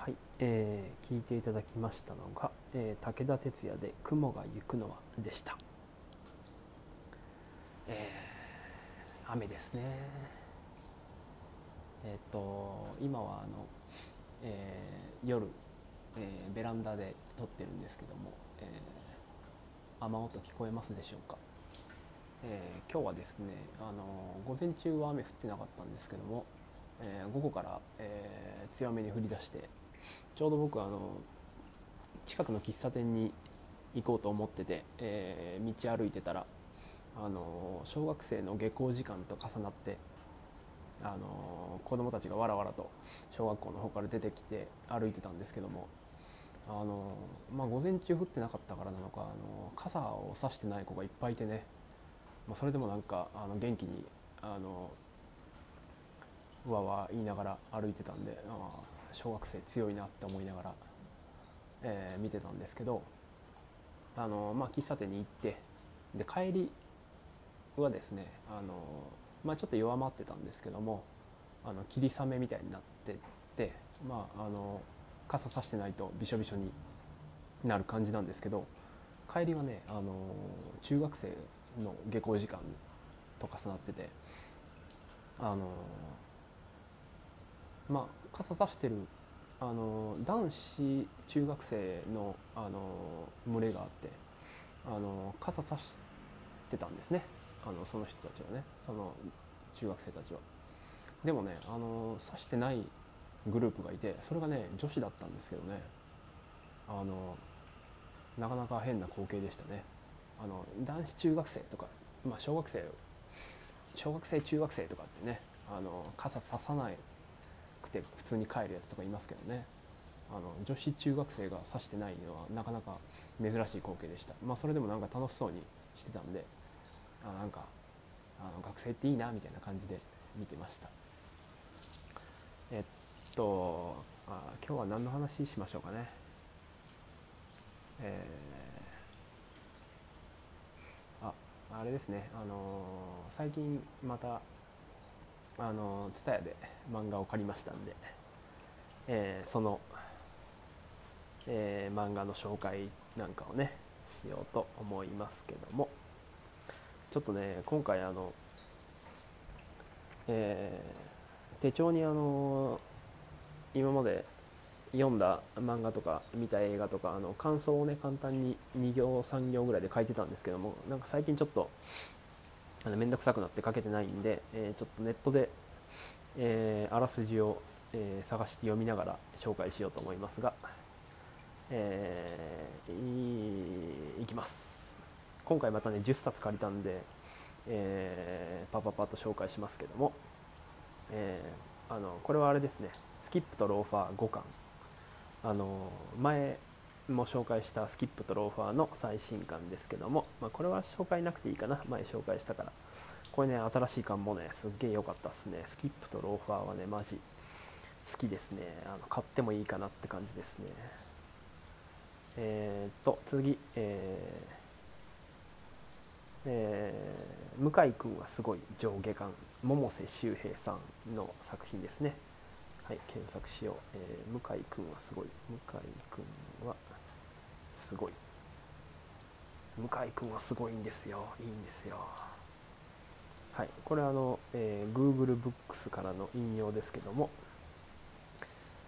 はい、えー聞いていただきましたのが、えー武田鉄矢で「雲が行くのは」でした、えー雨ですね。えっ、と今はあの、えー夜、えーベランダで撮ってるんですけども、えー雨音聞こえますでしょうか、えー今日はですねあの午前中は雨降ってなかったんですけども、えー午後から、えー強めに降り出してちょうど僕あの近くの喫茶店に行こうと思ってて、えー道歩いてたらあの小学生の下校時間と重なってあの子供たちがわらわらと小学校の方から出てきて歩いてたんですけどもあの、まあ、午前中降ってなかったからなのかあの傘を差してない子がいっぱいいてね、まあ、それでもなんかあの元気にあのうわわ言いながら歩いてたんであ小学生強いなって思いながら、えー見てたんですけどあの、まあ、喫茶店に行ってで帰りはですねあの、まあ、ちょっと弱まってたんですけどもあの霧雨みたいになってて、まあ、あの傘さしてないとびしょびしょになる感じなんですけど帰りはねあの中学生の下校時間と重なっててあのまあ傘さしてるあの男子中学生のあの群れがあってあの傘さしてたんですねあのその人たちはねその中学生たちは。でもねあのさしてないグループがいてそれがね女子だったんですけどねあのなかなか変な光景でしたね。あの男子中学生とか、まあ、小学生小学生中学生とかってねあの傘ささないくて普通に帰るやつとかいますけどね。あの女子中学生が指してないのはなかなか珍しい光景でした。まあそれでもなんか楽しそうにしてたんであなんかあの学生っていいなみたいな感じで見てました。えっとあ今日は何の話しましょうかね。えーああれですね。あの最近またあの TSUTAYA で漫画を借りましたんで、えーその、えー漫画の紹介なんかをねしようと思いますけども。ちょっとね今回あの、えー手帳にあの今まで読んだ漫画とか見た映画とかあの感想をね簡単に2行3行ぐらいで書いてたんですけどもなんか最近ちょっとあのめんどくさくなって書けてないんで、えーちょっとネットで、えーあらすじを、えー探して読みながら紹介しようと思いますが、えーいいきます。今回またね10冊借りたんで、えーパパパと紹介しますけども、えーあのこれはあれですね。スキップとローファー5巻。あの前も紹介したスキップとローファーの最新巻ですけども、まあ、これは紹介なくていいかな。前紹介したから。これね新しい巻もねすっげえ良かったっすね。スキップとローファーはねマジ好きですね。あの買ってもいいかなって感じですね。えー、っと次。えーえー向井君はすごい上下巻。百瀬周平さんの作品ですね。はい検索しよう、えー向井君はすごい。向井君はすごい。向井君はすごいんですよ。いいんですよ。はい。これはあの、えー Google ブックスからの引用ですけども、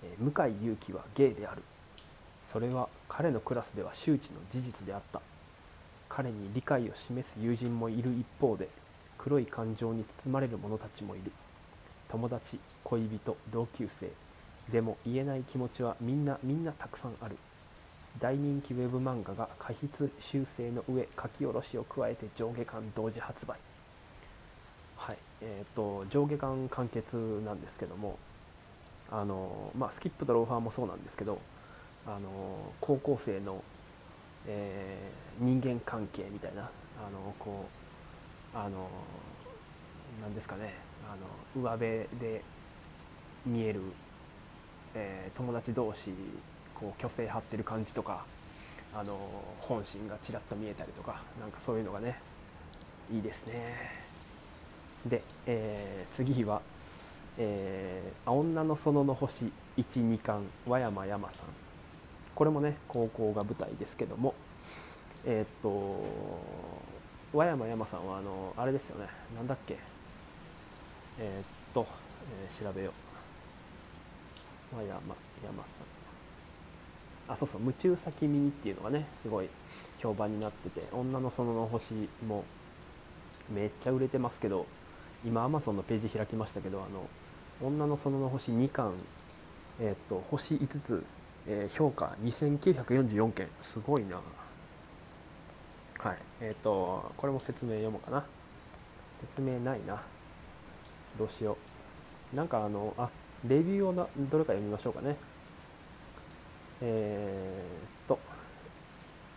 えー向井祐希はゲイである。それは彼のクラスでは周知の事実であった。彼に理解を示す友人もいる一方で黒い感情に包まれる者たちもいる。友達恋人同級生。でも言えない気持ちはみんなみんなたくさんある。大人気ウェブ漫画が過筆修正の上書き下ろしを加えて上下巻同時発売。はい。えー、と上下巻完結なんですけどもあのまあスキップとローファーもそうなんですけどあの高校生の、えー人間関係みたいなあのこうあのなんですかねあの上辺で見える、えー友達同士こう虚勢張ってる感じとかあの本心がちらっと見えたりとかなんかそういうのがねいいですね。で、えー次はえー、女の園の星12巻和山山さん。これもね高校が舞台ですけどもえー、っと和山山さんはあのあれですよねなんだっけ？えー、っと、えー、調べよう。和山山さん。あそうそう「夢中さ君に」っていうのがねすごい評判になってて「女の園の星」もめっちゃ売れてますけど今アマゾンのページ開きましたけどあの女の園の星2巻、えー、っと星5つ、えー、評価2944件。すごいな。はい。えっ、とこれも説明読もうかな。説明ないな。どうしよう。なんかあのあレビューをなどれか読みましょうかね。えー、っと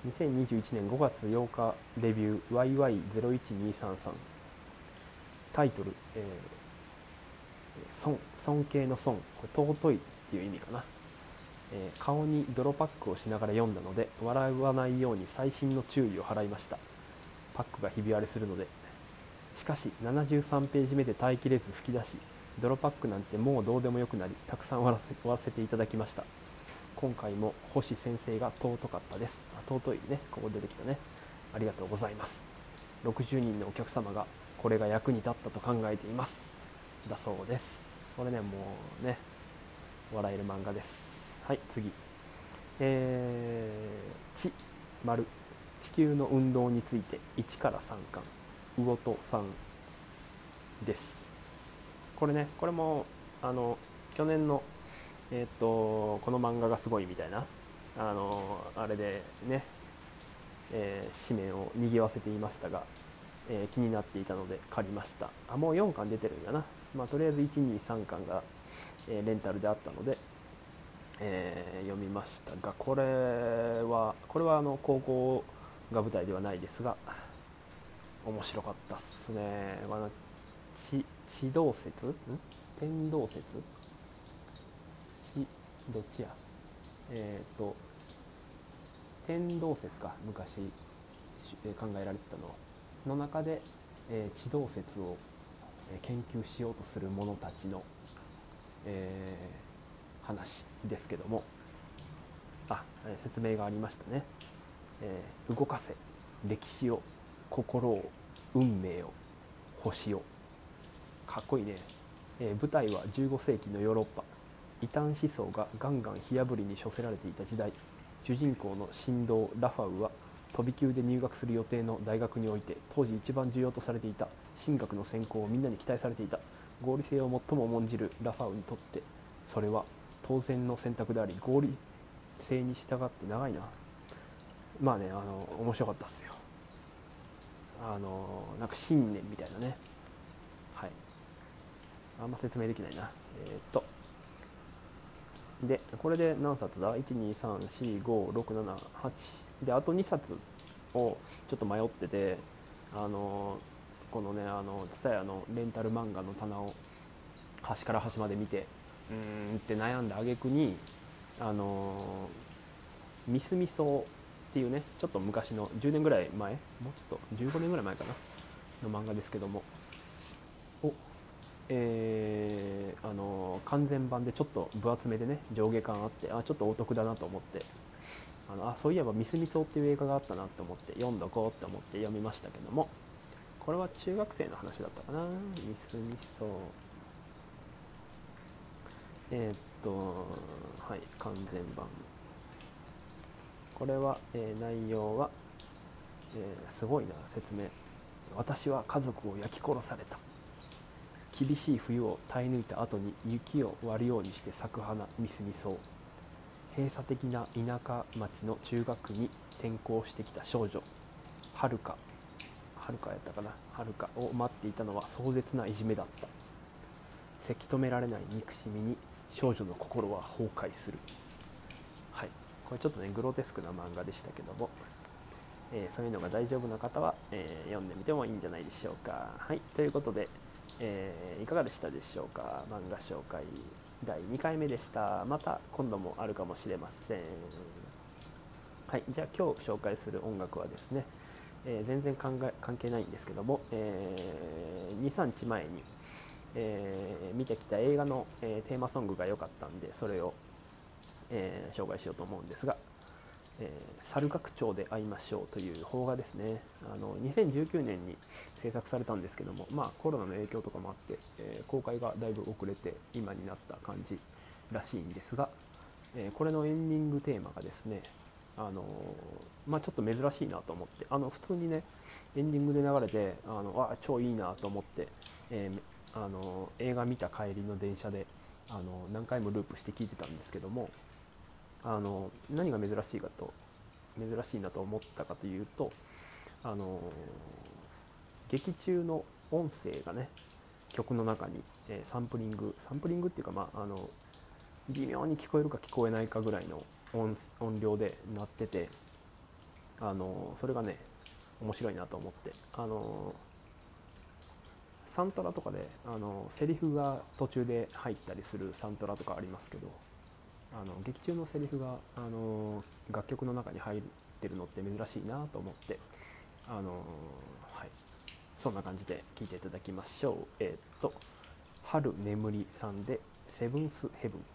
2021年5月8日レビュー YY01233 タイトル、えー、尊尊敬の尊これ尊いっていう意味かな。えー、顔に泥パックをしながら読んだので笑わないように細心の注意を払いました。パックがひび割れするので。しかし73ページ目で耐えきれず吹き出し泥パックなんてもうどうでもよくなりたくさん終わらせ終わらせていただきました。今回も星先生が尊かったです。あ尊いね。ここ出てきたね。ありがとうございます。60人のお客様がこれが役に立ったと考えています。だそうです。これねもうね笑える漫画です。はい次。えー、地丸地球の運動について。1から3巻。魚と3です。これねこれもあの去年のえっ、とこの漫画がすごいみたいなあのあれでね、えー、紙面を賑わせていましたが、えー、気になっていたので借りました。あもう4巻出てるんやな。まあとりあえず123巻が、えレンタルであったのでえー、読みましたがこれはこれはあの高校が舞台ではないですが面白かったっすね。あ地地動説？ん？天動説？どっちや？えっ、と天動説か昔考えられてたのの中で、えー、地動説を研究しようとする者たちの、えー話ですけども。あ説明がありましたね、えー、動かせ歴史を心を運命を星を。かっこいいね、えー、舞台は15世紀のヨーロッパ。異端思想がガンガン火あぶりに処せられていた時代主人公の神童ラファウは飛び級で入学する予定の大学において当時一番重要とされていた神学の専攻をみんなに期待されていた。合理性を最も重んじるラファウにとってそれは当然の選択であり合理性に従って長いな。まあねあの面白かったっすよ。あのなんか信念みたいなね。はい。あんま説明できないな。えー、っと。でこれで何冊だ？1234567であと2冊をちょっと迷っててあのこのねあの TSUTAYA のレンタル漫画の棚を端から端まで見てうん。って悩んだ挙句にあのミスミソっていうねちょっと昔の10年ぐらい前？もうちょっと15年ぐらい前かな？の漫画ですけども。おえー、あの完全版でちょっと分厚めでね上下感あってあちょっとお得だなと思って。あのあそういえば「ミスミソ」っていう映画があったなと思って読んどこうって思って読みましたけども。これは中学生の話だったかな？ミスミソ。えー、っとはい完全版。これは、えー、内容は、えー、すごいな説明。私は家族を焼き殺された。厳しい冬を耐え抜いた後に雪を割るようにして咲く花ミスミソウ。閉鎖的な田舎町の中学に転校してきた少女。はるかはるかやったかな。はるかを待っていたのは壮絶ないじめだった。せき止められない憎しみに少女の心は崩壊する。はい。これちょっとねグロテスクな漫画でしたけども、えー、そういうのが大丈夫な方は、えー、読んでみてもいいんじゃないでしょうか。はい。ということで、えー、いかがでしたでしょうか？漫画紹介第2回目でした。また今度もあるかもしれません。はいじゃあ今日紹介する音楽はですねえー、全然考え関係ないんですけども、えー、23日前に、えー、見てきた映画の、え、テーマソングが良かったんでそれを、え、紹介しようと思うんですが「え猿楽町で会いましょう」という邦画ですね。あの2019年に制作されたんですけども、まあ、コロナの影響とかもあって、え公開がだいぶ遅れて今になった感じらしいんですが、えこれのエンディングテーマがですねあのまあ、ちょっと珍しいなと思ってあの普通にねエンディングで流れてあのあ超いいなと思って、え、あの映画見た帰りの電車であの何回もループして聞いてたんですけどもあの何が珍しいかと珍しいなと思ったかというとあの劇中の音声がね曲の中に、え、サンプリングサンプリングっていうかまああの微妙に聞こえるか聞こえないかぐらいの音音量で鳴っててあのそれがね面白いなと思ってあのサントラとかであのセリフが途中で入ったりするサントラとかありますけどあの劇中のセリフがあの楽曲の中に入ってるのって珍しいなと思ってあのはい。そんな感じで聴いていただきましょう。えー、っと「春眠りさんでセブンスヘブン」